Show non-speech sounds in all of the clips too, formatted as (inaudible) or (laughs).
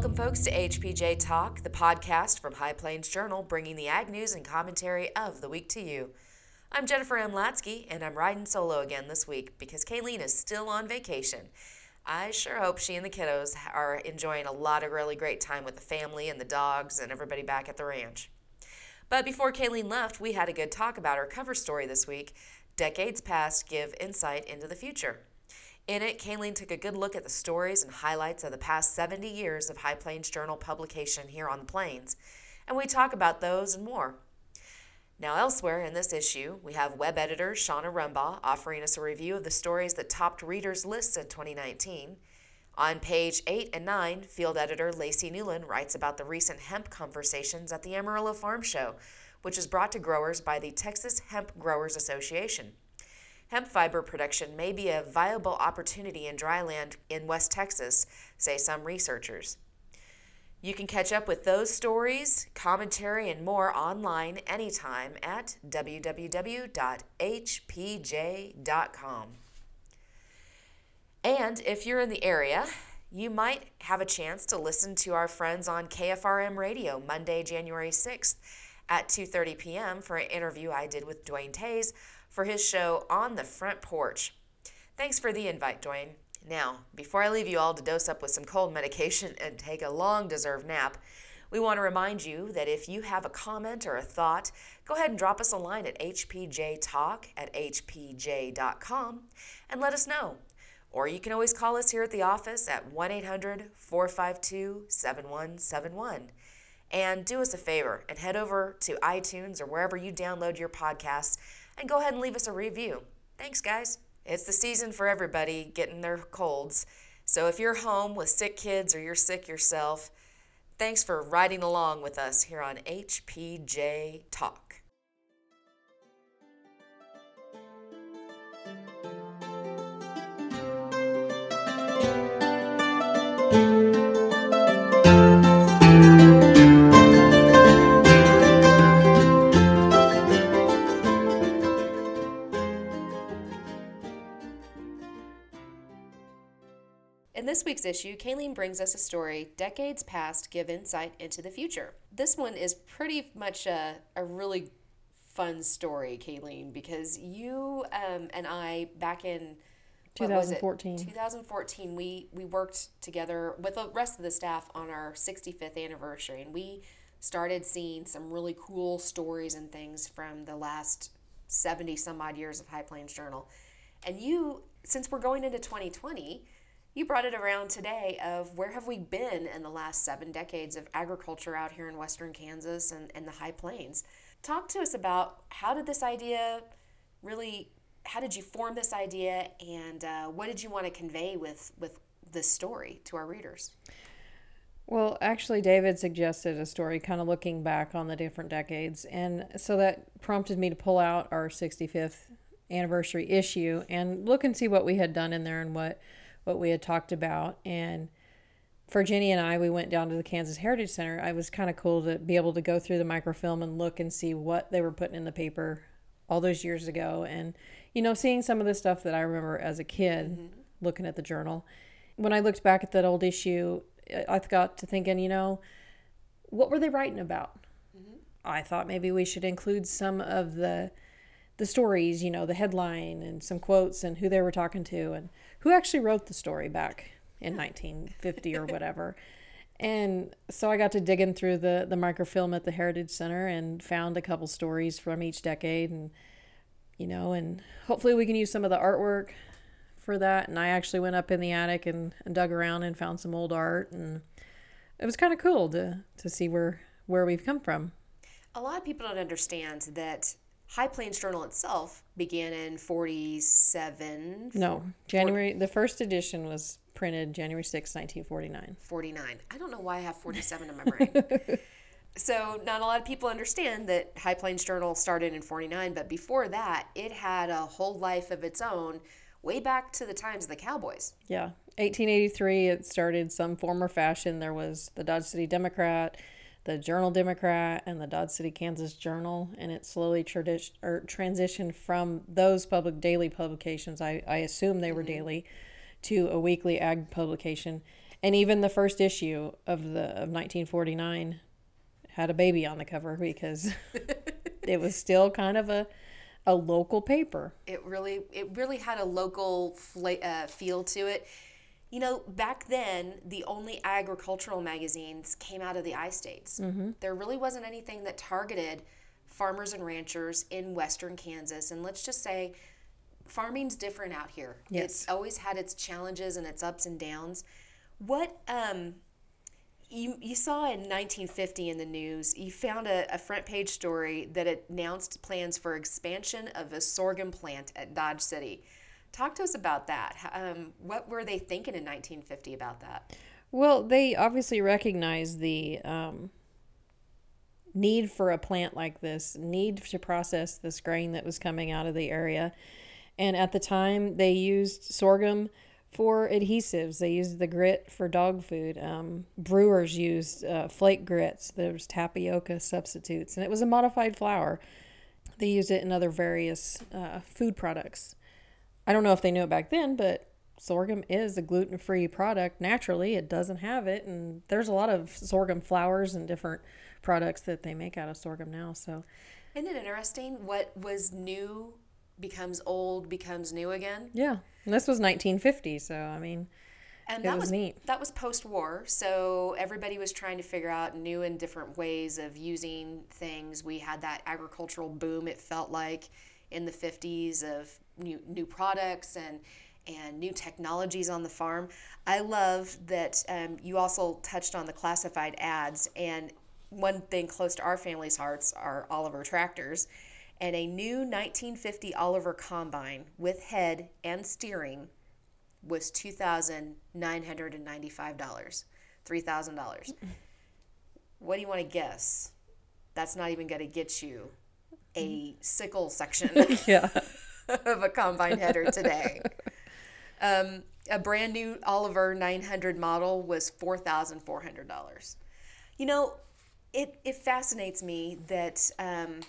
Welcome, folks, to HPJ Talk, the podcast from High Plains Journal, bringing the ag news and commentary of the week to you. I'm Jennifer M. Latzke, and I'm riding solo again this week because Kayleen is still on vacation. I sure hope she and the kiddos are enjoying a lot of really great time with the family and the dogs and everybody back at the ranch. But before Kayleen left, we had a good talk about our cover story this week Decades Past Give Insight into the Future. In it, Kayleen took a good look at the stories and highlights of the past 70 years of High Plains Journal publication here on the Plains, and we talk about those and more. Now, elsewhere in this issue, we have web editor Shauna Rumbaugh offering us a review of the stories that topped readers' lists in 2019. On page 8 and 9, field editor Lacey Newlin writes about the recent hemp conversations at the Amarillo Farm Show, which is brought to growers by the Texas Hemp Growers Association. Hemp fiber production may be a viable opportunity in dryland in West Texas, say some researchers. You can catch up with those stories, commentary, and more online anytime at www.hpj.com. And if you're in the area, you might have a chance to listen to our friends on KFRM Radio Monday, January 6th at 2:30 p.m. for an interview I did with Dwayne Tays for his show On the Front Porch. Thanks for the invite, Dwayne. Now, before I leave you all to dose up with some cold medication and take a long deserved nap, we want to remind you that if you have a comment or a thought, go ahead and drop us a line at hpjtalk at hpj.com and let us know. Or you can always call us here at the office at 1 800 452 7171. And do us a favor and head over to iTunes or wherever you download your podcasts and go ahead and leave us a review. Thanks, guys. It's the season for everybody getting their colds. So if you're home with sick kids or you're sick yourself, thanks for riding along with us here on HPJ Talk. Week's issue, Kayleen brings us a story Decades Past Give Insight into the Future. This one is pretty much a, a really fun story, Kayleen, because you um, and I, back in what 2014. 2014, we, we worked together with the rest of the staff on our 65th anniversary, and we started seeing some really cool stories and things from the last 70 some odd years of High Plains Journal. And you, since we're going into 2020, you brought it around today of where have we been in the last seven decades of agriculture out here in western Kansas and, and the High Plains. Talk to us about how did this idea really, how did you form this idea and uh, what did you want to convey with, with this story to our readers? Well, actually, David suggested a story kind of looking back on the different decades. And so that prompted me to pull out our 65th anniversary issue and look and see what we had done in there and what, what we had talked about. And for Jenny and I, we went down to the Kansas Heritage Center. I was kind of cool to be able to go through the microfilm and look and see what they were putting in the paper all those years ago. And, you know, seeing some of the stuff that I remember as a kid mm-hmm. looking at the journal. When I looked back at that old issue, I got to thinking, you know, what were they writing about? Mm-hmm. I thought maybe we should include some of the the stories, you know, the headline and some quotes and who they were talking to and who actually wrote the story back in 1950 or whatever. (laughs) And so I got to digging through the the microfilm at the Heritage Center and found a couple stories from each decade and you know, and hopefully we can use some of the artwork for that. And I actually went up in the attic and, and dug around and found some old art and it was kind of cool to to see where where we've come from. A lot of people don't understand that High Plains Journal itself began in 47. No, January. The first edition was printed January 6, 1949. 49. I don't know why I have 47 in my brain. (laughs) so, not a lot of people understand that High Plains Journal started in 49, but before that, it had a whole life of its own way back to the times of the Cowboys. Yeah. 1883, it started some form or fashion. There was the Dodge City Democrat, the Journal Democrat, and the Dodge City, Kansas Journal, and it slowly tradi- or transitioned from those public daily publications. I, I assume they were daily to a weekly ag publication. And even the first issue of the of 1949 had a baby on the cover because (laughs) it was still kind of a a local paper. It really, it really had a local fla- uh, feel to it. You know, back then, the only agricultural magazines came out of the I states. There really wasn't anything that targeted farmers and ranchers in western Kansas. And let's just say, farming's different out here. Yes. It's always had its challenges and its ups and downs. What um, you, you saw in 1950 in the news, you found a, a front page story that announced plans for expansion of a sorghum plant at Dodge City. Talk to us about that. Um, what were they thinking in 1950 about that? Well, they obviously recognized the um, need for a plant like this, need to process this grain that was coming out of the area. And at the time, they used sorghum for adhesives. They used the grit for dog food. Um, brewers used uh, flake grits. There was tapioca substitutes, and it was a modified flour. They used it in other various uh, food products. I don't know if they knew it back then, but sorghum is a gluten free product naturally. It doesn't have it, and there's a lot of sorghum flours and different products that they make out of sorghum now. So, Isn't it interesting? What was new becomes old, becomes new again. yeah, and this was 1950. So, I mean, And that was was, neat. That was post-war, so everybody was trying to figure out new and different ways of using things. We had that agricultural boom. It felt like in the '50s of new new products and and new technologies on the farm. I love that um, you also touched on the classified ads, and one thing close to our family's hearts are Oliver tractors. And a new 1950 Oliver combine with head and steering was two thousand nine hundred and ninety-five dollars, three thousand dollars. What do you want to guess? That's not even going to get you a sickle section (laughs) yeah, (laughs) of a combine header today. (laughs) Um, a brand new Oliver 900 model was four thousand four hundred dollars. You know, it it fascinates me that um,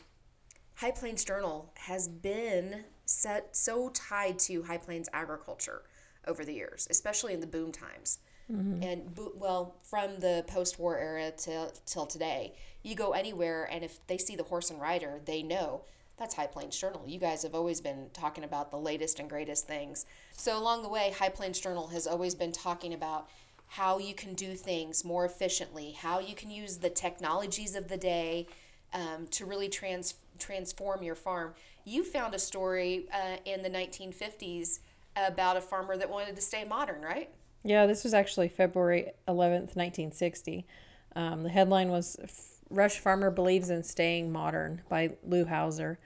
High Plains Journal has been set so tied to High Plains agriculture over the years, especially in the boom times. And bo- well, from the post-war era till till today, you go anywhere, and if they see the horse and rider, they know that's High Plains Journal. You guys have always been talking about the latest and greatest things. So along the way, High Plains Journal has always been talking about how you can do things more efficiently, how you can use the technologies of the day um, to really trans- transform your farm. You found a story uh, in the 1950s about a farmer that wanted to stay modern, right? yeah. This was actually February 11th, 1960. Um, the headline was "Rush Farmer Believes in Staying Modern" by Lou Hauser,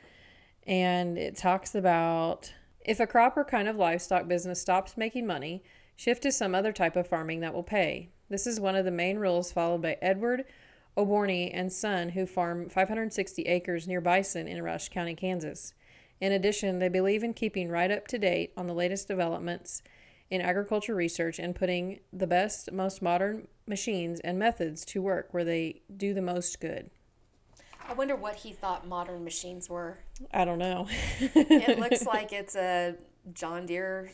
and it talks about if a crop or kind of livestock business stops making money, shift to some other type of farming that will pay. This is one of the main rules followed by Edward Oborny and son, who farm 560 acres near Bison in Rush County, Kansas. In addition, they believe in keeping right up to date on the latest developments in agriculture research and putting the best, most modern machines and methods to work where they do the most good. I wonder what he thought modern machines were. I don't know. It looks (laughs) like it's a John Deere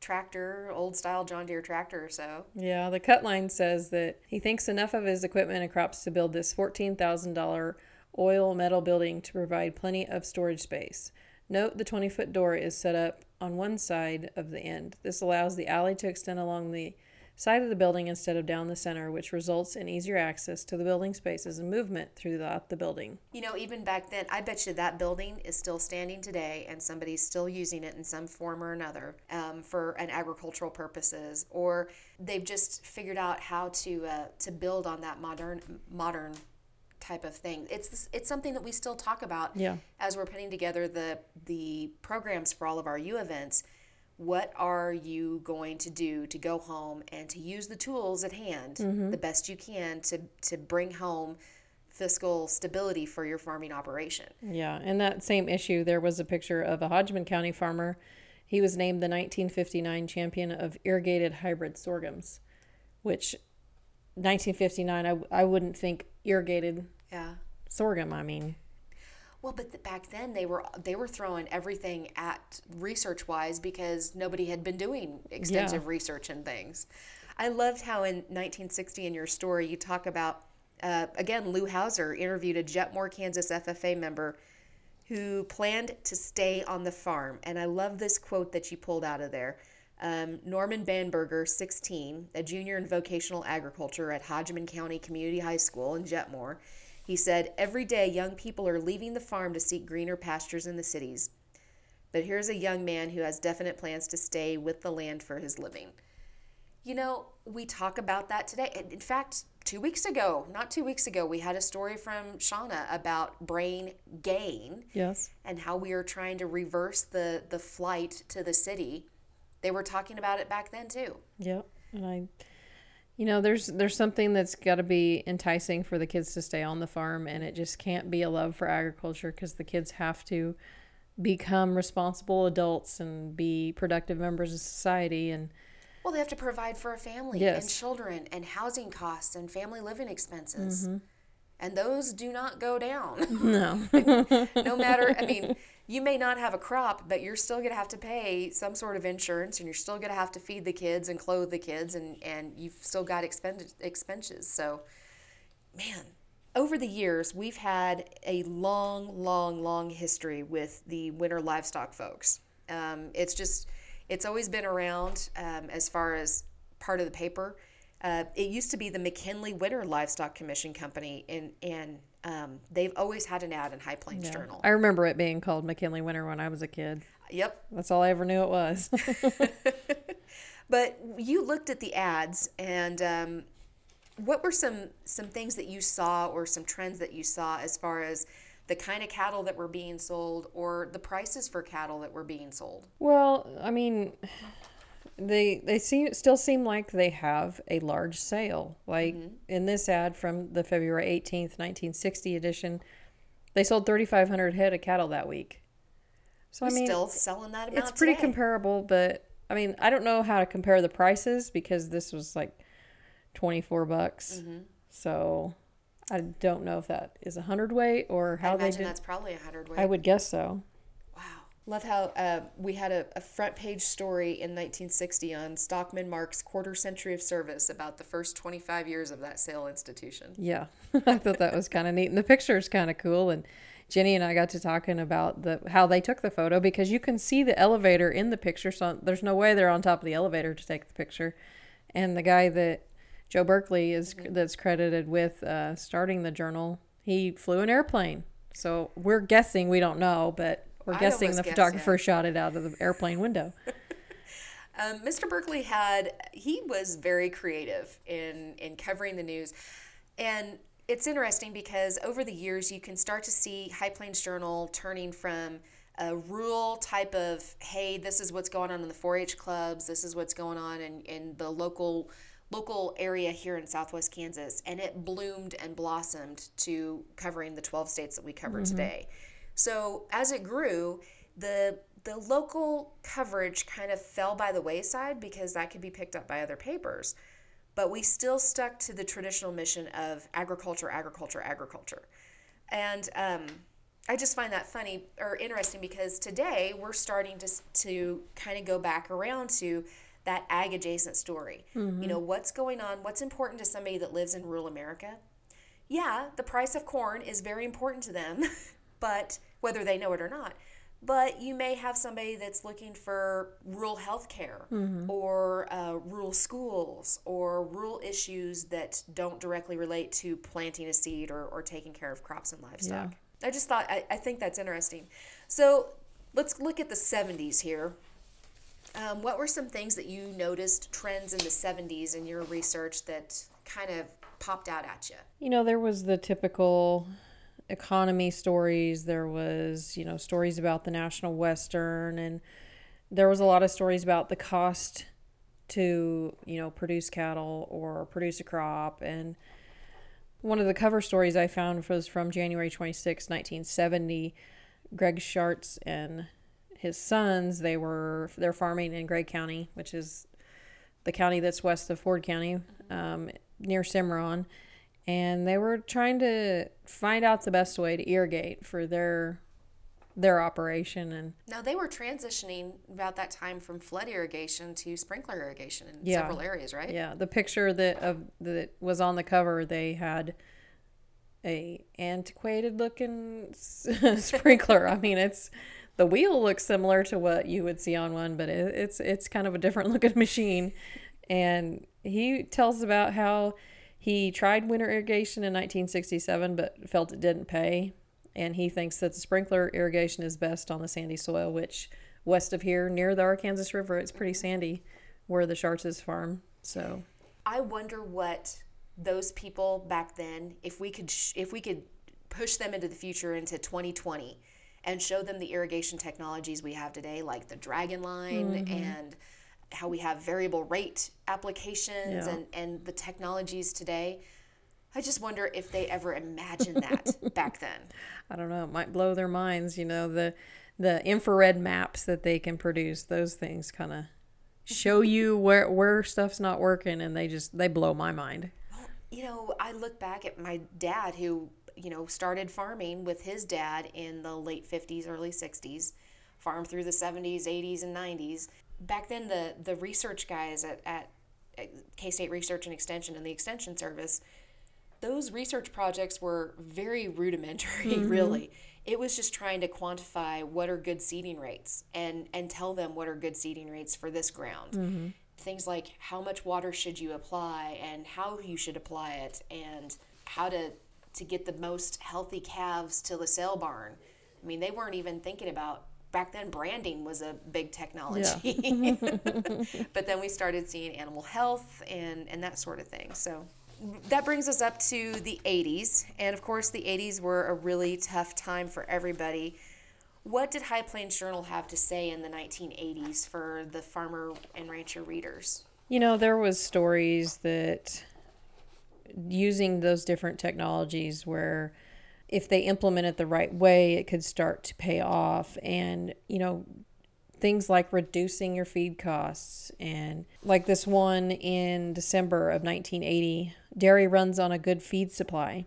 tractor, old style John Deere tractor or so. Yeah, the cut line says that he thinks enough of his equipment and crops to build this $14,000 oil metal building to provide plenty of storage space. Note the 20 foot door is set up on one side of the end. This allows the alley to extend along the side of the building instead of down the center, which results in easier access to the building spaces and movement throughout the building. You know, even back then, I bet you that building is still standing today and somebody's still using it in some form or another um, for an agricultural purposes, or they've just figured out how to uh, to build on that modern modern type of thing. It's it's something that we still talk about Yeah. as we're putting together the the programs for all of our U events. What are you going to do to go home and to use the tools at hand mm-hmm. the best you can to to bring home fiscal stability for your farming operation? Yeah, in that same issue, there was a picture of a Hodgman County farmer. He was named the 1959 champion of irrigated hybrid sorghums, which 1959, I, I wouldn't think irrigated Yeah. sorghum. I mean, Well, but th- back then they were they were throwing everything at research wise because nobody had been doing extensive research and things. I loved how in 1960 in your story you talk about uh, again Lou Hauser interviewed a Jetmore, Kansas FFA member who planned to stay on the farm, and I love this quote that you pulled out of there. Um, Norman Banberger, 16, a junior in vocational agriculture at Hodgman County Community High School in Jetmore, he said, Every day young people are leaving the farm to seek greener pastures in the cities. But here's a young man who has definite plans to stay with the land for his living. You know, we talk about that today. And In fact, two weeks ago, not two weeks ago, we had a story from Shauna about brain gain yes. and how we are trying to reverse the, the flight to the city. They were talking about it back then too. Yep. And I, you know, there's there's something that's got to be enticing for the kids to stay on the farm, and it just can't be a love for agriculture because the kids have to become responsible adults and be productive members of society. And Well, they have to provide for a family and children and housing costs and family living expenses. Mm-hmm. And those do not go down. no, (laughs) no matter, I mean, you may not have a crop, but you're still going to have to pay some sort of insurance and you're still going to have to feed the kids and clothe the kids and, and you've still got expend- expenses. So, man, over the years, we've had a long, long, long history with the winter livestock folks. Um, it's just, it's always been around um, as far as part of the paper. Uh, it used to be the McKinley Winter Livestock Commission Company, and and um, they've always had an ad in High Plains Journal. I remember it being called McKinley Winter when I was a kid. Yep. That's all I ever knew it was. (laughs) (laughs) But you looked at the ads, and um, what were some some things that you saw, or some trends that you saw as far as the kind of cattle that were being sold, or the prices for cattle that were being sold? well, I mean, they they seem still seem like they have a large sale. Like in this ad from the February eighteenth, nineteen sixty edition, they sold thirty five hundred head of cattle that week. So I We're mean, still selling that amount. it's pretty today. comparable, but I mean, I don't know how to compare the prices because this was like 24 bucks. Mm-hmm. So I don't know if that is a hundred weight or I how they imagine did. that's probably a hundred weight. I would guess so. Love how uh, we had a, a front page story in 1960 on Stockman Mark's quarter century of service about the first 25 years of that sale institution. Yeah, (laughs) I thought that was kind of neat, and the picture is kind of cool. And Jenny and I got to talking about the how they took the photo because you can see the elevator in the picture, so there's no way they're on top of the elevator to take the picture. And the guy that Joe Berkeley is that's credited with uh, starting the journal, he flew an airplane. So we're guessing, we don't know, but we're I'd guessing the guess, photographer yeah. shot it out of the airplane window. (laughs) (laughs) Um, Mr. Berkeley had he was very creative in in covering the news, and it's interesting because over the years you can start to see High Plains Journal turning from a rural type of hey this is what's going on in the 4-H clubs this is what's going on in, in the local local area here in southwest Kansas and it bloomed and blossomed to covering the 12 states that we cover today. So as it grew, the the local coverage kind of fell by the wayside because that could be picked up by other papers. But we still stuck to the traditional mission of agriculture, agriculture, agriculture. And um, I just find that funny or interesting because today we're starting to, to kind of go back around to that ag adjacent story. You know, what's going on? What's important to somebody that lives in rural America? yeah, the price of corn is very important to them, (laughs) but whether they know it or not. But you may have somebody that's looking for rural health care or uh, rural schools or rural issues that don't directly relate to planting a seed or, or taking care of crops and livestock. I just thought, I, I think that's interesting. So let's look at the 70s here. Um, what were some things that you noticed trends in the 70s in your research that kind of popped out at you? You know, there was the typical economy stories. There was, you know, stories about the National Western, and there was a lot of stories about the cost to, you know, produce cattle or produce a crop. And one of the cover stories I found was from January 26, 1970. Greg Schartz and his sons, they were they're farming in Gray County, which is the county that's west of Ford County, um, near Cimarron, and they were trying to find out the best way to irrigate for their their operation and Now they were transitioning about that time from flood irrigation to sprinkler irrigation in Yeah. several areas, right? yeah the picture that of that was on the cover they had a antiquated looking (laughs) sprinkler i mean it's the wheel looks similar to what you would see on one but it, it's it's kind of a different (laughs) looking machine and he tells about how he tried winter irrigation in 1967 but felt it didn't pay. And he thinks that the sprinkler irrigation is best on the sandy soil which west of here near the arkansas river it's pretty sandy where the Schartz's farm. So I wonder what those people back then, if we could, sh- if we could push them into the future into 2020, and show them the irrigation technologies we have today, like the Dragon Line mm-hmm. and how we have variable rate applications Yeah. and and the technologies today. I just wonder if they ever imagined that (laughs) back then. I don't know. It might blow their minds. You know the the infrared maps that they can produce. Those things kind of show mm-hmm. you where where stuff's not working, and they just they blow my mind. you know, I look back at my dad who, you know, started farming with his dad in the late 50s, early 60s, farmed through the 70s, 80s, and 90s. Back then, the, the research guys at, at, K State Research and Extension and the Extension Service, those research projects were very rudimentary, (laughs) mm-hmm. really. It was just trying to quantify what are good seeding rates and, and tell them what are good seeding rates for this ground mm-hmm. things like how much water should you apply and how you should apply it and how to to get the most healthy calves to the sale barn. I mean, they weren't even thinking about back then branding was a big technology. (laughs) (laughs) but then we started seeing animal health and and that sort of thing. So that brings us up to the 80s and of course the 80s were a really tough time for everybody. What did High Plains Journal have to say in the 1980s for the farmer and rancher readers? You know, there was stories that using those different technologies where if they implement it the right way, it could start to pay off. And, you know, things like reducing your feed costs and like this one in December of 1980, dairy runs on a good feed supply.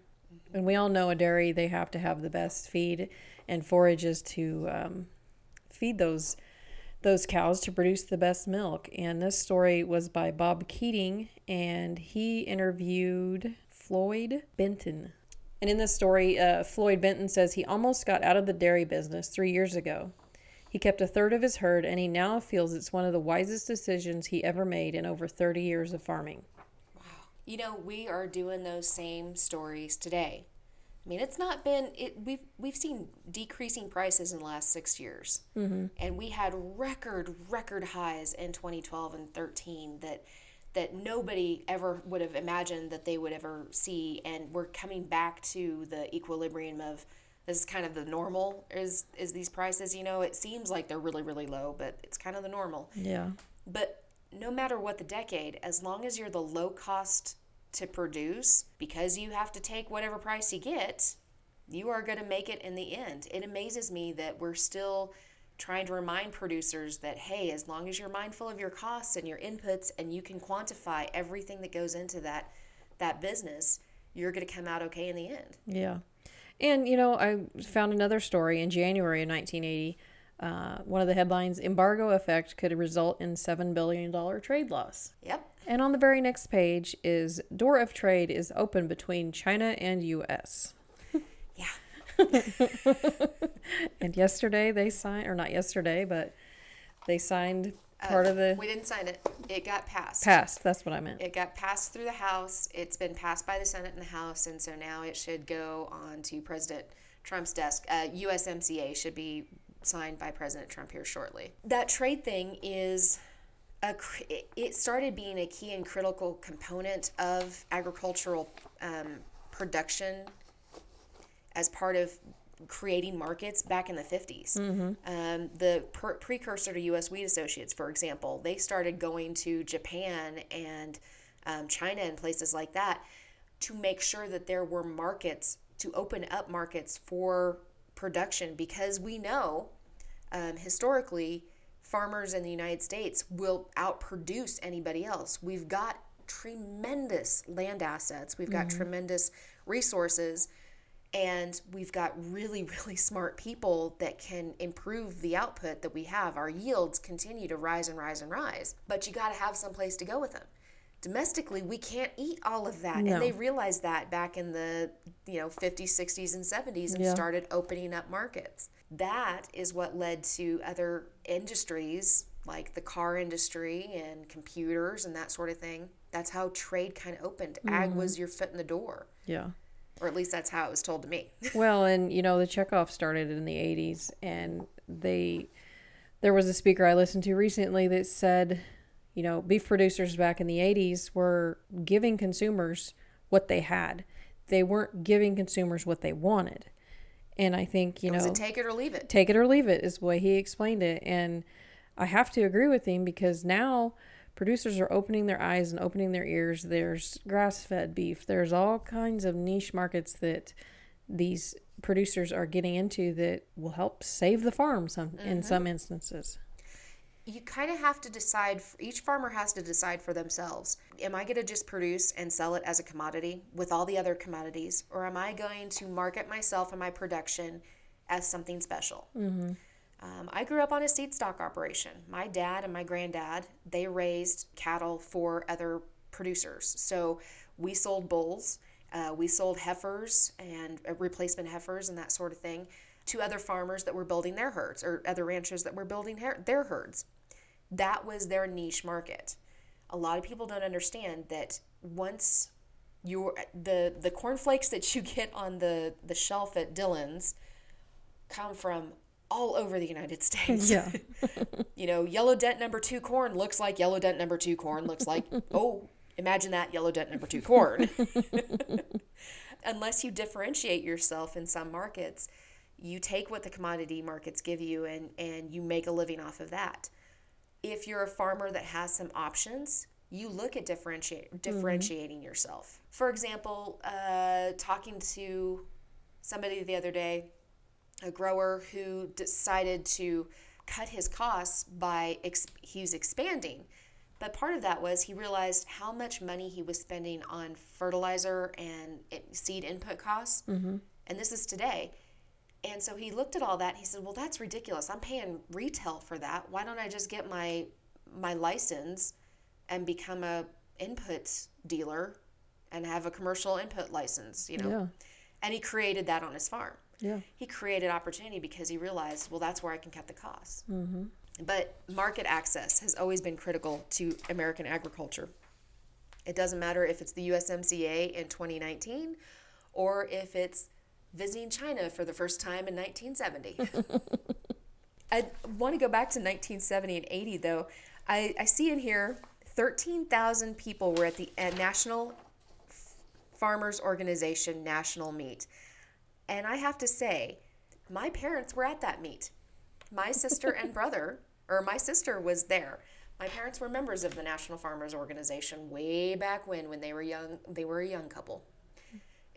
And we all know a dairy, they have to have the best feed and forages to um, feed those those cows to produce the best milk. And this story was by Bob Keating, and he interviewed Floyd Benton. And in this story, uh, Floyd Benton says he almost got out of the dairy business three years ago. He kept a third of his herd, and he now feels it's one of the wisest decisions he ever made in over 30 years of farming. Wow. You know, we are doing those same stories today. I mean, it's not been it. We've we've seen decreasing prices in the last six years, mm-hmm. and we had record record highs in 2012 and 13 that that nobody ever would have imagined that they would ever see, and we're coming back to the equilibrium of this is kind of the normal is is these prices. You know, it seems like they're really really low, but it's kind of the normal. Yeah. But no matter what the decade, as long as you're the low cost to produce, because you have to take whatever price you get, you are going to make it in the end. It amazes me that we're still trying to remind producers that, hey, as long as you're mindful of your costs and your inputs and you can quantify everything that goes into that that business, you're going to come out okay in the end. Yeah. And, you know, I found another story in January of 1980. Uh, one of the headlines embargo effect could result in $7 billion trade loss. Yep. And on the very next page is door of trade is open between China and US. Yeah. (laughs) And yesterday they signed, or not yesterday, but they signed part of the We didn't sign it. It got passed. Passed. That's what I meant. It got passed through the House. It's been passed by the Senate and the House, and so now it should go on to President Trump's desk. Uh, USMCA should be signed by President Trump here shortly. That trade thing is a, it- it started being a key and critical component of agricultural um, production as part of creating markets back in the 50s. Um, the per- precursor to U.S. Wheat Associates, for example, they started going to Japan and um, China and places like that to make sure that there were markets, to open up markets for production because we know um, historically farmers in the United States will outproduce anybody else. We've got tremendous land assets, we've got tremendous resources, and we've got really, (laughs) really smart people that can improve the output that we have. Our yields continue to rise and rise and rise, but you got to have some place to go with them. Domestically, we can't eat all of that, No. and they realized that back in the you know 50s, 60s, and 70s, and Yeah. started opening up markets. That is what led to other industries like the car industry and computers and that sort of thing. That's how trade kind of opened. Ag mm-hmm. was your foot in the door, Yeah. Or at least that's how it was told to me. (laughs) Well, and you know, the checkoff started in the 80s and they there was a speaker I listened to recently that said, you know, beef producers back in the 80s were giving consumers what they had. They weren't giving consumers what they wanted. And I think, you it know, was a take it or leave it. take it or leave it is the way he explained it and i have to agree with him because now producers are opening their eyes and opening their ears. There's grass-fed beef. There's all kinds of niche markets that these producers are getting into that will help save the farm some in mm-hmm. some instances. You kind of have to decide each farmer has to decide for themselves. Am i going to just produce and sell it as a commodity with all the other commodities or am i going to market myself and my production as something special mm-hmm. Um, i grew up on a seed stock operation my dad and my granddad they raised cattle for other producers so we sold bulls uh, we sold heifers and uh, replacement heifers and that sort of thing to other farmers that were building their herds or other ranchers that were building her- their herds. That was their niche market. A lot of people don't understand that once your the the cornflakes that you (laughs) get on the the shelf at Dillon's come from all over the United (laughs) States. Yeah. (laughs) you know, yellow dent number 2 corn looks like yellow dent number 2 corn looks like (laughs) oh, imagine that yellow dent number 2 corn. Unless you differentiate yourself in some markets, you take what the commodity markets give you and and you make a living off of that if you're a farmer that has some options you look at differentiate differentiating yourself for example uh, talking to somebody the other day a grower who decided to cut his costs by ex- he was expanding but part of that was he realized how much money he was spending on fertilizer and it- seed input costs mm-hmm. and this is today and so he looked at all that he said, "Well, that's ridiculous. I'm paying retail for that. Why don't I just get my my license and become a input dealer and have a commercial input license, you know?" Yeah. And he created that on his farm. Yeah. He created opportunity because he realized, well, that's where I can cut the costs. Mm-hmm. But market access has always been critical to American agriculture. It doesn't matter if it's the USMCA in 2019 or if it's visiting China for the first time in 1970. (laughs) I want to go back to 1970 and 80, though. I, I see in here 13,000 people were at the National Farmers Organization National Meet. And I have to say, my parents were at that meet. My sister and (laughs) brother, or my sister was there. My parents were members of the National Farmers Organization way back when, when they were young. They were a young couple,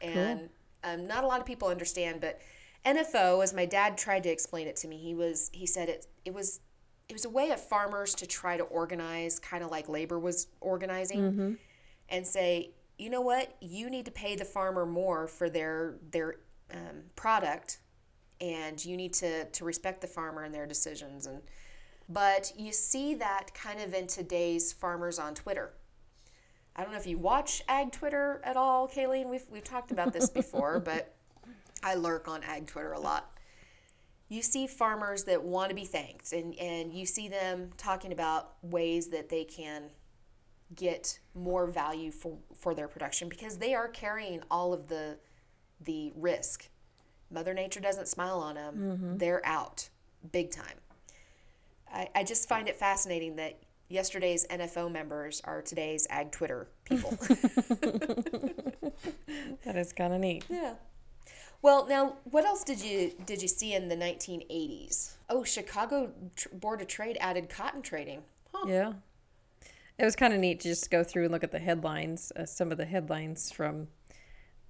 and um, not a lot of people understand. But NFO, as my dad tried to explain it to me, he was he said it it was it was a way of farmers to try to organize, kind of like labor was organizing, and say, you know what, you need to pay the farmer more for their their um, product, and you need to to respect the farmer and their decisions. And but you see that kind of in today's farmers on Twitter. I don't know if you watch ag Twitter at all, Kayleen. We've we've talked about this (laughs) before, but I lurk on ag Twitter a lot you see farmers that want to be thanked and, and you see them talking about ways that they can get more value for, for their production because they are carrying all of the the risk mother nature doesn't smile on them they're out big time I, I just find it fascinating that yesterday's NFO members are today's ag Twitter people. (laughs) (laughs) That is kind of neat. yeah. Well, now what else did you did you see in the 1980s? Oh, Chicago Tr- Board of Trade added cotton trading. Huh. Yeah. It was kind of neat to just go through and look at the headlines, uh, some of the headlines from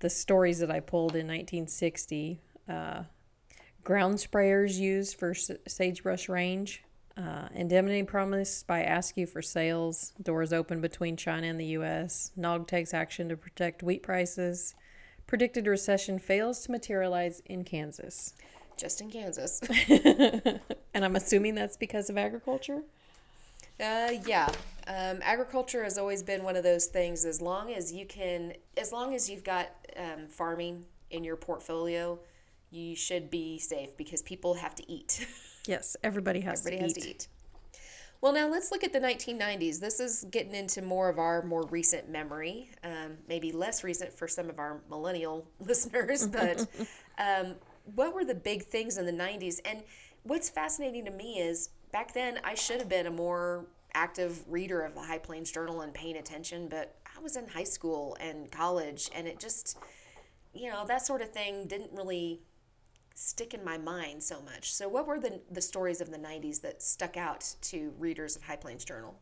the stories that I pulled in 1960. Uh, ground sprayers used for sagebrush range. Uh, indemnity promised by Askew for sales. Doors open between China and the U.S. NOG takes action to protect wheat prices. Predicted recession fails to materialize in Kansas. Just in Kansas. (laughs) And I'm assuming that's because of agriculture? Uh, yeah. Um, agriculture has always been one of those things. As long as you can, as long as you've got um, farming in your portfolio, you should be safe because people have to eat. (laughs) Yes, everybody has Everybody to has eat. to eat. Well, now let's look at the 1990s. This is getting into more of our more recent memory, um, maybe less recent for some of our millennial (laughs) listeners, (laughs) but um, what were the big things in the 90s? And what's fascinating to me is back then I should have been a more active reader of the High Plains Journal and paying attention, but I was in high school and college, and it just, you know, that sort of thing didn't really stick in my mind so much. So, what were the the stories of the '90s that stuck out to readers of High Plains Journal?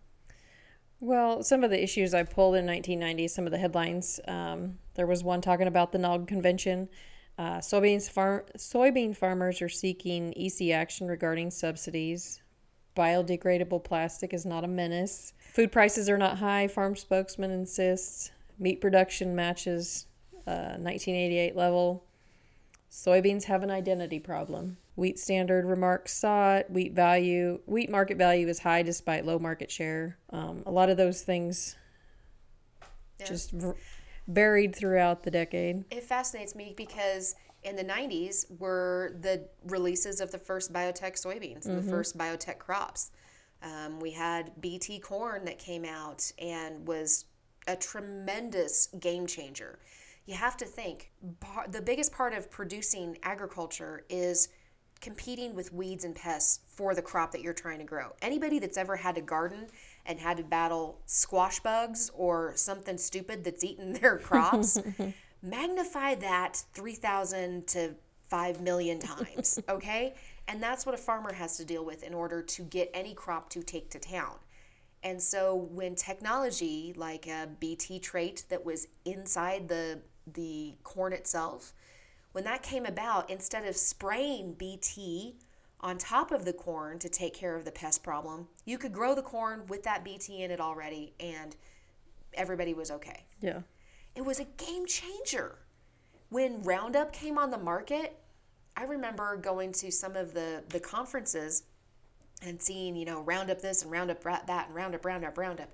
Well, some of the issues I pulled in 1990, some of the headlines. Um, there was one talking about the NOG convention. Uh, soybeans far- soybean farmers are seeking EC action regarding subsidies. Biodegradable plastic is not a menace. Food prices are not high, farm spokesman insists. Meat production matches uh, 1988 level. Soybeans have an identity problem. Wheat standard remarks sought. Wheat value, wheat market value is high despite low market share. Um, a lot of those things Yeah. just v- varied throughout the decade. It fascinates me because in the '90s were the releases of the first biotech soybeans, and the first biotech crops. Um, we had BT corn that came out and was a tremendous game changer. You have to think the biggest part of producing agriculture is competing with weeds and pests for the crop that you're trying to grow. Anybody that's ever had to garden and had to battle squash bugs or something stupid that's eaten (laughs) their crops, (laughs) magnify that 3,000 to 5 million times, okay? And that's what a farmer has to deal with in order to get any crop to take to town. And so when technology like a BT trait that was inside the the corn itself, when that came about, instead of spraying BT on top of the corn to take care of the pest problem, you could grow the corn with that BT in it already and everybody was okay. Yeah. It was a game changer. When Roundup came on the market, I remember going to some of the, the conferences and seeing, you know, Roundup this and Roundup ra- that and Roundup, Roundup, Roundup.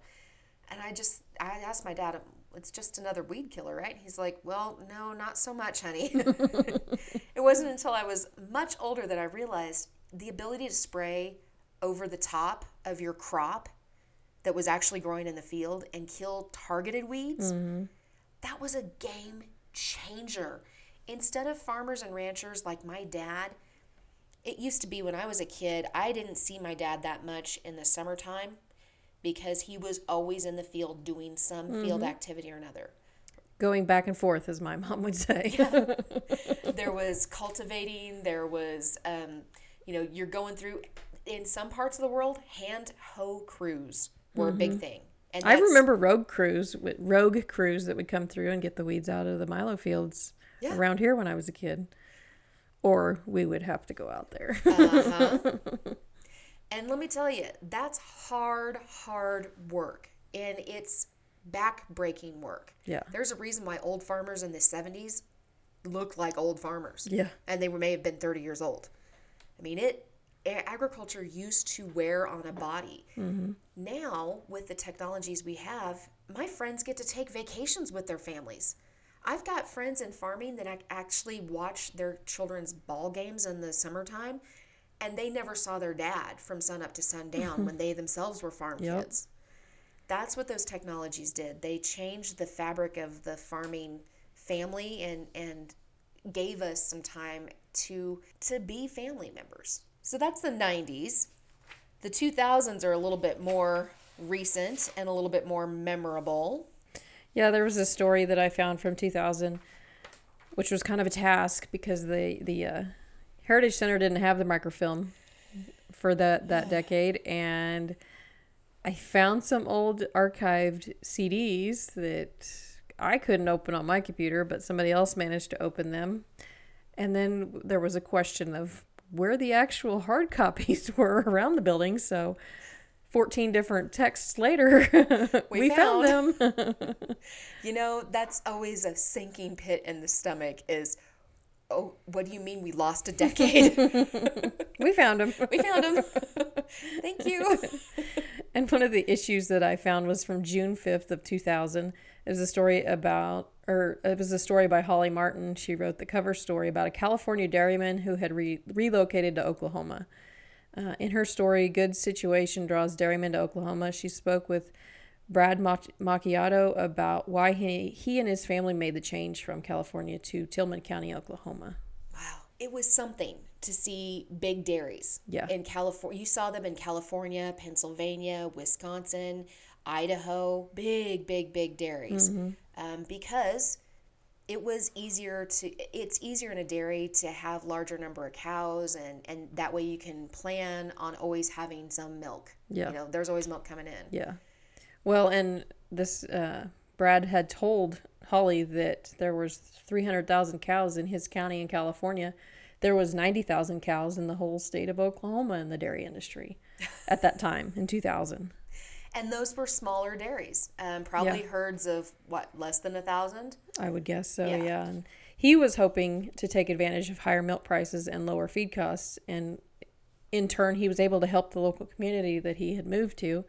And I just, I asked my dad, it's just another weed killer, right? He's like, well, no, not so much, honey. (laughs) it wasn't until I was much older that I realized the ability to spray over the top of your crop that was actually growing in the field and kill targeted weeds mm-hmm. that was a game changer. Instead of farmers and ranchers like my dad, it used to be when I was a kid, I didn't see my dad that much in the summertime because he was always in the field doing some field activity or another. Going back and forth, as my mom would say. (laughs) there was cultivating, there was, um, you know, you're going through, in some parts of the world, hand hoe crews were a big thing. And I remember rogue crews, rogue crews that would come through and get the weeds out of the Milo fields Yeah. around here when I was a kid. Or we would have to go out there. Uh-huh. (laughs) And let me tell you, that's hard, hard work. And it's back-breaking work. Yeah. There's a reason why old farmers in the 70s looked like old farmers. Yeah. And they may have been 30 years old. I mean, it agriculture used to wear on a body. Mm-hmm. Now, with the technologies we have, my friends get to take vacations with their families. I've got friends in farming that ac- actually watch their children's ball games in the summertime, and they never saw their dad from sun up to sundown (laughs) when they themselves were farm Yep. kids. That's what those technologies did. They changed the fabric of the farming family and and gave us some time to to be family members. So that's the 90s. The 2000s are a little bit more recent and a little bit more memorable. Yeah, there was a story that I found from 2000, which was kind of a task because the the uh, Heritage Center didn't have the microfilm for that that (sighs) decade, and I found some old archived CDs that I couldn't open on my computer, but somebody else managed to open them. And then there was a question of where the actual hard (laughs) copies were around the building. So 14 different texts later, (laughs) we, We found, found. them. (laughs) You know, that's always a sinking pit in the stomach is oh, what do you mean we lost a decade? (laughs) we found them. we found them. Thank you. And one of the issues that I found was from June 5th of 2000. It was a story about, or it was a story by Holly Martin. She wrote the cover story about a California dairyman who had re- relocated to Oklahoma. Uh, in her story, Good Situation Draws Dairyman to Oklahoma, she spoke with Brad Mac- Macchiato about why he, he and his family made the change from California to Tillman County, Oklahoma. Wow. It was something to see big dairies Yeah. in California. You saw them in California, Pennsylvania, Wisconsin, Idaho, big, big, big dairies. Um, because it was easier to it's easier in a dairy to have larger number of cows and and that way you can plan on always having some milk Yeah. you know there's always milk coming in Yeah. Well, and this uh, Brad had told Holly that there was 300,000 cows in his county in California. There was 90,000 cows in the whole state of Oklahoma in the dairy industry at that time in 2000. And those were smaller dairies um, probably Yeah. herds of what less than a thousand I would guess so, Yeah. yeah. And he was hoping to take advantage of higher milk prices and lower feed costs. And in turn, he was able to help the local community that he had moved to.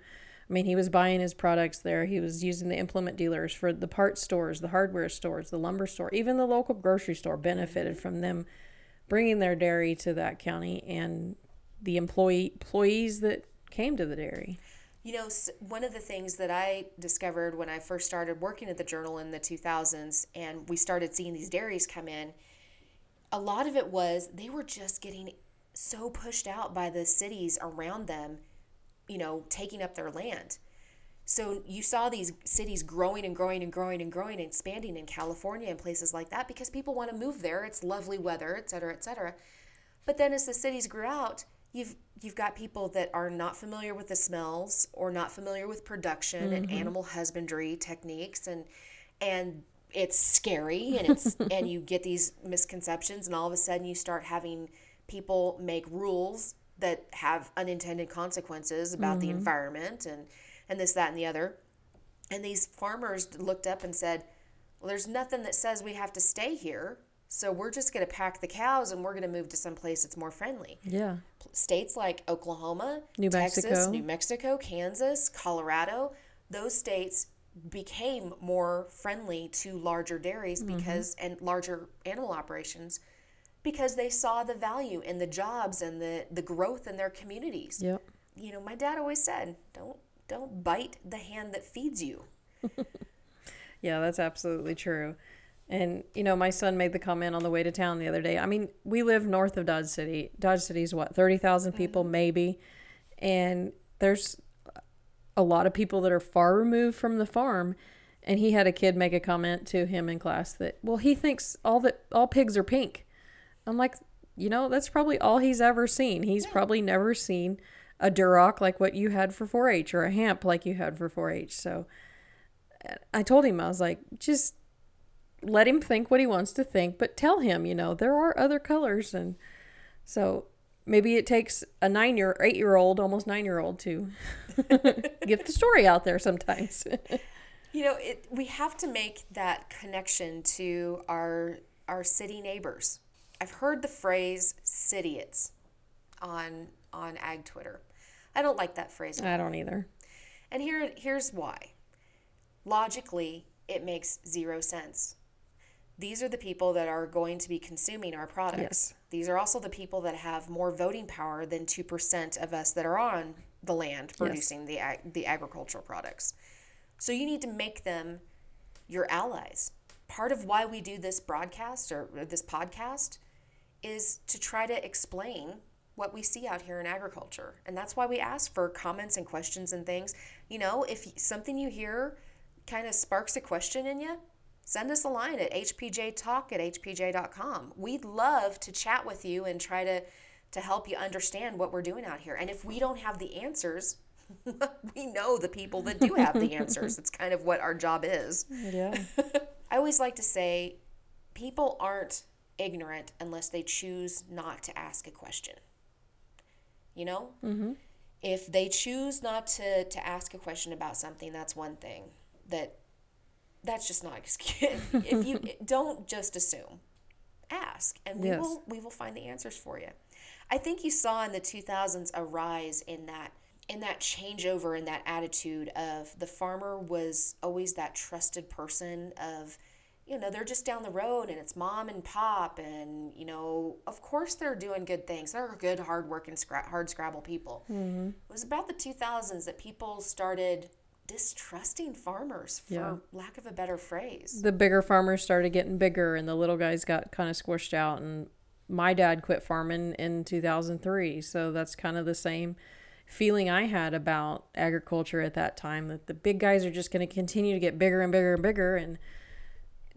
I mean, he was buying his products there. He was using the implement dealers for the parts stores, the hardware stores, the lumber store, even the local grocery store benefited from them bringing their dairy to that county and the employee employees that came to the dairy. You know, one of the things that I discovered when I first started working at the Journal in the 2000s and we started seeing these dairies come in, a lot of it was they were just getting so pushed out by the cities around them, you know, taking up their land. So you saw these cities growing and growing and growing and growing and expanding in California and places like that because people want to move there. It's lovely weather, et cetera, et cetera. But then as the cities grew out, you've you've got people that are not familiar with the smells or not familiar with production and mm-hmm. animal husbandry techniques and and it's scary and it's (laughs) and you get these misconceptions and all of a sudden you start having people make rules that have unintended consequences about the mm-hmm. environment and and this that and the other. And these farmers looked up and said, Well, there's nothing that says we have to stay here. So we're just going to pack the cows and we're going to move to some place that's more friendly. Yeah. States like Oklahoma, New Texas, Mexico. New Mexico, Kansas, Colorado, those states became more friendly to larger dairies Mm-hmm. because and larger animal operations because they saw the value in the jobs and the the growth in their communities Yep. you know, my dad always said, "Don't don't bite the hand that feeds you." (laughs) Yeah, that's absolutely true. And you know, my son made the comment on the way to town the other day. I mean, we live north of Dodge City. Dodge City is what thirty thousand people, mm-hmm. maybe, and there's a lot of people that are far removed from the farm. And he had a kid make a comment to him in class that, well, he thinks all that all pigs are pink. I'm like, you know, that's probably all he's ever seen. He's probably never seen a Duroc like what you had for 4-H or a Hamp like you had for 4-H. So uh, I told him, I was like, just let him think what he wants to think, but tell him, you know, there are other colors. And so maybe it takes a nine year, eight year old, almost nine year old to (laughs) get the story out there sometimes. (laughs) You know, it we have to make that connection to our our city neighbors. I've heard the phrase "cityots" on on ag Twitter. I don't like that phrase. I don't either. And here here's why. Logically, it makes zero sense. These are the people that are going to be consuming our products. These are also the people that have more voting power than 2% of us that are on the land producing the ag- the agricultural products. So you need to make them your allies. Part of why we do this broadcast or this podcast is to try to explain what we see out here in agriculture. And that's why we ask for comments and questions and things. You know, if something you hear kind of sparks a question in you, send us a line at hpjtalk at hpj.com. We'd love to chat with you and try to to help you understand what we're doing out here. And if we don't have the answers, (laughs) we know the people that do have the (laughs) answers. It's kind of what our job is. Yeah. (laughs) I always like to say people aren't ignorant unless they choose not to ask a question. You know? Mm-hmm. If they choose not to, to ask a question about something, that's one thing. That that's just not excuse. (laughs) if you (laughs) don't just assume, ask, and we Yes. will we will find the answers for you. I think you saw in the 2000s a rise in that in that changeover in that attitude of the farmer was always that trusted person of you know they're just down the road and it's mom and pop and you know of course they're doing good things they're good hard working scra- hard scrabble people mm-hmm. it was about the 2000s that people started distrusting farmers for Yeah. lack of a better phrase the bigger farmers started getting bigger and the little guys got kind of squished out and my dad quit farming in 2003 so that's kind of the same feeling i had about agriculture at that time that the big guys are just going to continue to get bigger and bigger and bigger and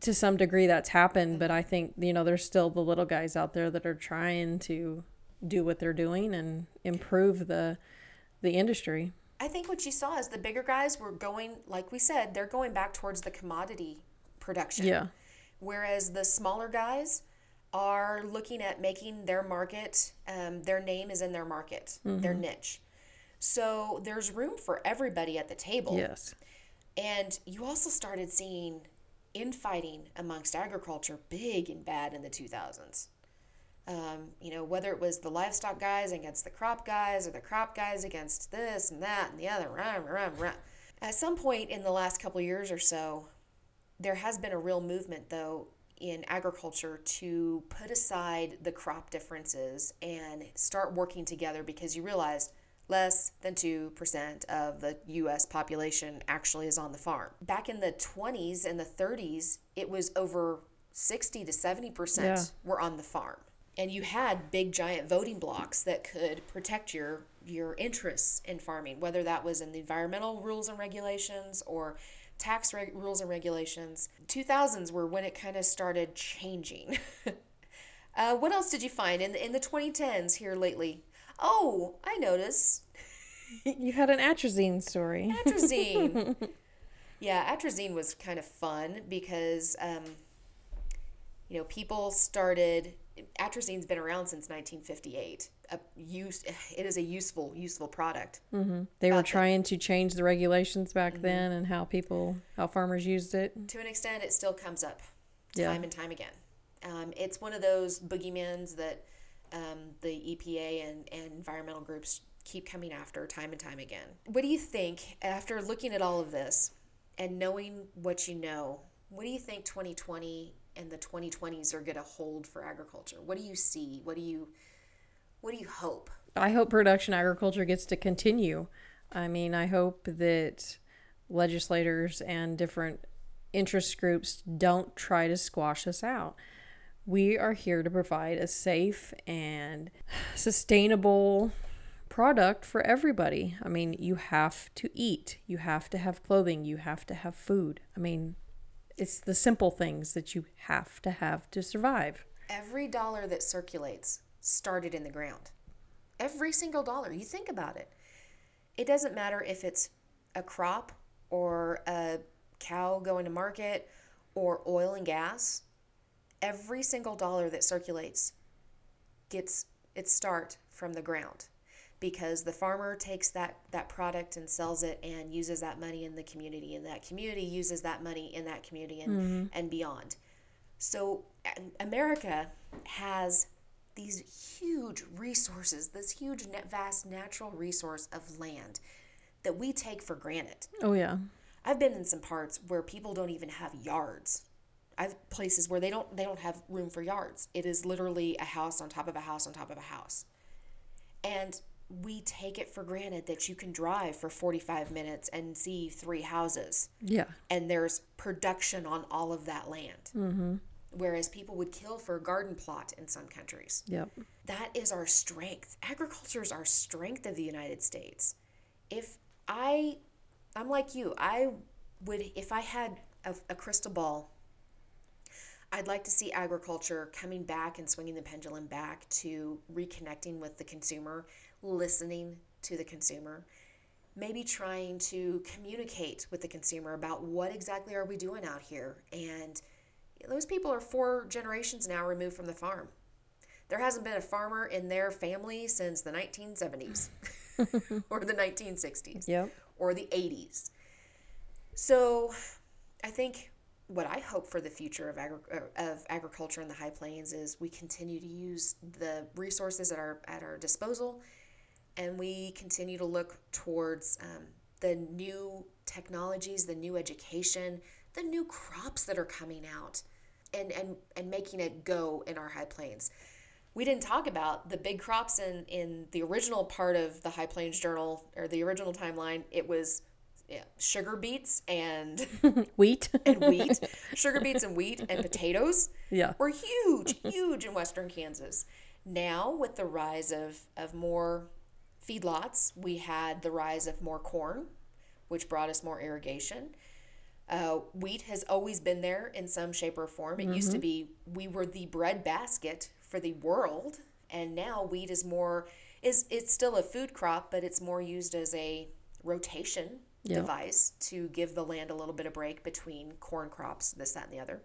to some degree that's happened but i think you know there's still the little guys out there that are trying to do what they're doing and improve the the industry I think what you saw is the bigger guys were going, like we said, they're going back towards the commodity production. yeah Whereas the smaller guys are looking at making their market, um, their name is in their market, their niche. So there's room for everybody at the table. yes And you also started seeing infighting amongst agriculture big and bad in the 2000s. Um, you know, whether it was the livestock guys against the crop guys or the crop guys against this and that and the other. Rah, rah, rah. At some point in the last couple of years or so, there has been a real movement, though, in agriculture to put aside the crop differences and start working together because you realized less than 2% of the US population actually is on the farm. Back in the 20s and the 30s, it was over 60 to 70% Yeah. were on the farm. And you had big giant voting blocks that could protect your your interests in farming, whether that was in the environmental rules and regulations or tax reg- rules and regulations. 2000s were when it kind of started changing. (laughs) uh, what else did you find in the, in the 2010s here lately? Oh, I noticed (laughs) you had an atrazine story atrazine. (laughs) yeah, atrazine was kind of fun because, um, you know, people started. Atrazine's been around since 1958. A use, it is a useful, useful product. They were the- trying to change the regulations back then and how people, how farmers used it. To an extent, it still comes up Yeah. time and time again. Um, it's one of those boogeymans that um, the EPA and, and environmental groups keep coming after time and time again. What do you think, after looking at all of this and knowing what you know, what do you think 2020 and the 2020s are going to hold for agriculture? What do you see? What do you what do you hope? I hope production agriculture gets to continue. I mean, I hope that legislators and different interest groups don't try to squash us out. We are here to provide a safe and sustainable product for everybody. I mean, you have to eat, you have to have clothing, you have to have food. I mean, it's the simple things that you have to have to survive. Every dollar that circulates started in the ground. Every single dollar. You think about it. It doesn't matter if it's a crop or a cow going to market or oil and gas. Every single dollar that circulates gets its start from the ground because the farmer takes that, that product and sells it and uses that money in the community and that community uses that money in that community and, mm-hmm. and beyond. So America has these huge resources, this huge net vast natural resource of land that we take for granted. Oh, yeah. I've been in some parts where people don't even have yards. I've places where they don't they don't have room for yards. It is literally a house on top of a house on top of a house. And we take it for granted that you can drive for 45 minutes and see three houses Yeah. and there's production on all of that land. Mm-hmm. whereas people would kill for a garden plot in some countries. Yep. That is our strength. Agriculture is our strength of the United States. If I, I'm like you, I would, if I had a, a crystal ball, I'd like to see agriculture coming back and swinging the pendulum back to reconnecting with the consumer, listening to the consumer, maybe trying to communicate with the consumer about what exactly are we doing out here. And those people are four generations now removed from the farm. There hasn't been a farmer in their family since the 1970s (laughs) or the 1960s Yep. or the 80s. So I think what I hope for the future of, agri- uh, of agriculture in the High Plains is we continue to use the resources at our, at our disposal and we continue to look towards um, the new technologies, the new education, the new crops that are coming out and, and, and making it go in our High Plains. We didn't talk about the big crops in, in the original part of the High Plains Journal or the original timeline. It was yeah, sugar beets and (laughs) Wheat. (laughs) and wheat, sugar beets and wheat and potatoes yeah. were huge, huge in western Kansas. Now, with the rise of, of more feedlots, we had the rise of more corn, which brought us more irrigation. Uh, wheat has always been there in some shape or form. It used to be we were the bread basket for the world, and now wheat is more is it's still a food crop, but it's more used as a rotation Yeah. device to give the land a little bit of break between corn crops, this, that, and the other.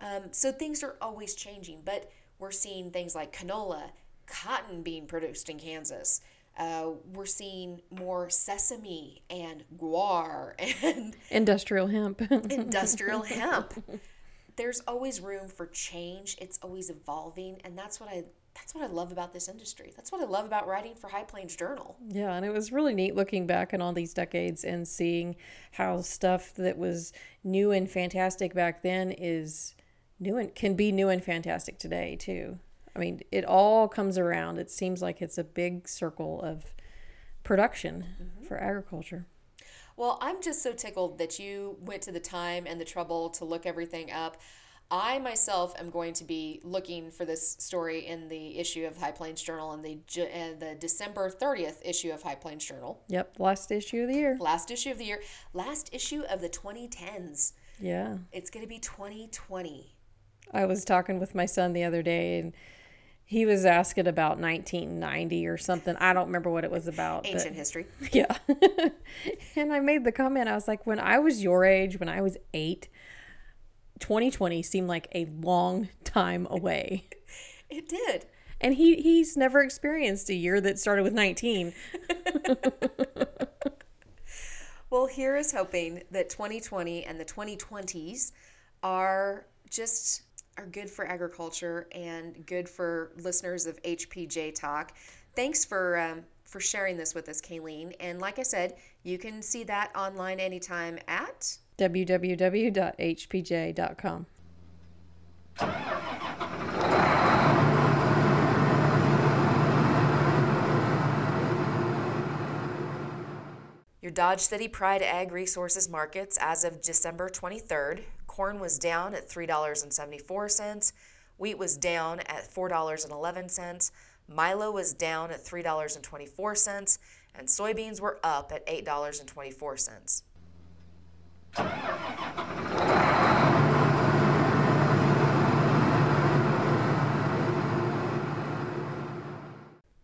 Um, so things are always changing, but we're seeing things like canola, cotton being produced in Kansas. Uh, we're seeing more sesame and guar (laughs) and Industrial hemp. (laughs) industrial hemp. There's always room for change. It's always evolving, and that's what I that's what I love about this industry. That's what I love about writing for High Plains Journal. Yeah, and it was really neat looking back on all these decades and seeing how stuff that was new and fantastic back then is new and can be new and fantastic today too. I mean, it all comes around. It seems like it's a big circle of production for agriculture. Well, I'm just so tickled that you went to the time and the trouble to look everything up. I myself am going to be looking for this story in the issue of High Plains Journal and the uh, the December 30th issue of High Plains Journal. Yep, last issue of the year. Last issue of the year, last issue of the 2010s. Yeah. It's going to be 2020. I was talking with my son the other day and he was asking about 1990 or something. I don't remember what it was about. but- Ancient history. (laughs) Yeah. (laughs) and I made the comment I was like, when I was your age, when I was eight, 2020 seemed like a long time away. (laughs) It did. And he, he's never experienced a year that started with 19. Well, here is hoping that 2020 and the 2020s are just are good for agriculture and good for listeners of HPJ Talk. Thanks for um, for sharing this with us, Kylene. And like I said, you can see that online anytime at www.hpj.com. Your Dodge City Pride Ag Resources markets as of December 23rd. Corn was down at $3.74. Wheat was down at $4.11. Milo was down at $3.24. And soybeans were up at $8.24.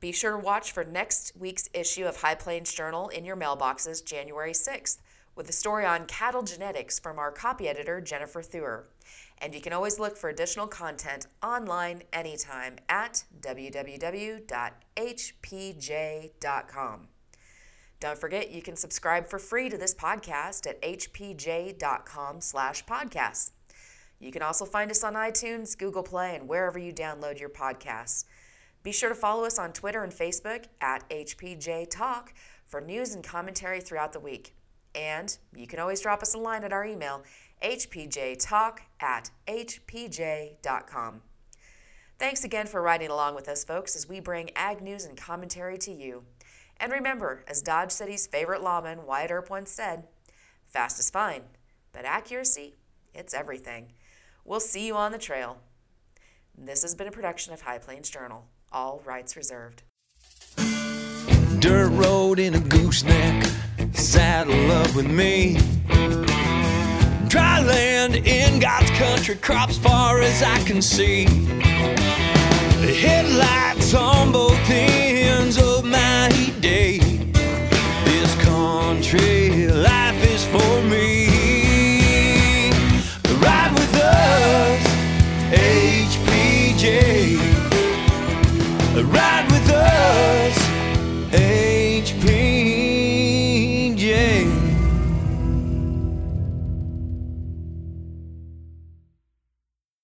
Be sure to watch for next week's issue of High Plains Journal in your mailboxes January 6th with a story on cattle genetics from our copy editor Jennifer Thuer. And you can always look for additional content online anytime at www.hpj.com. Don't forget you can subscribe for free to this podcast at hpj.com slash podcasts. You can also find us on iTunes, Google Play, and wherever you download your podcasts. Be sure to follow us on Twitter and Facebook at HPJ Talk for news and commentary throughout the week. And you can always drop us a line at our email, hpjtalk at hpj.com. Thanks again for riding along with us, folks, as we bring ag news and commentary to you. And remember, as Dodge City's favorite lawman, Wyatt Earp, once said, fast is fine, but accuracy, it's everything. We'll see you on the trail. This has been a production of High Plains Journal. All rights reserved. Dirt road in a gooseneck, saddle up with me. Dry land in God's country, crops far as I can see. The headlights on both ends of my day. This country life is for me.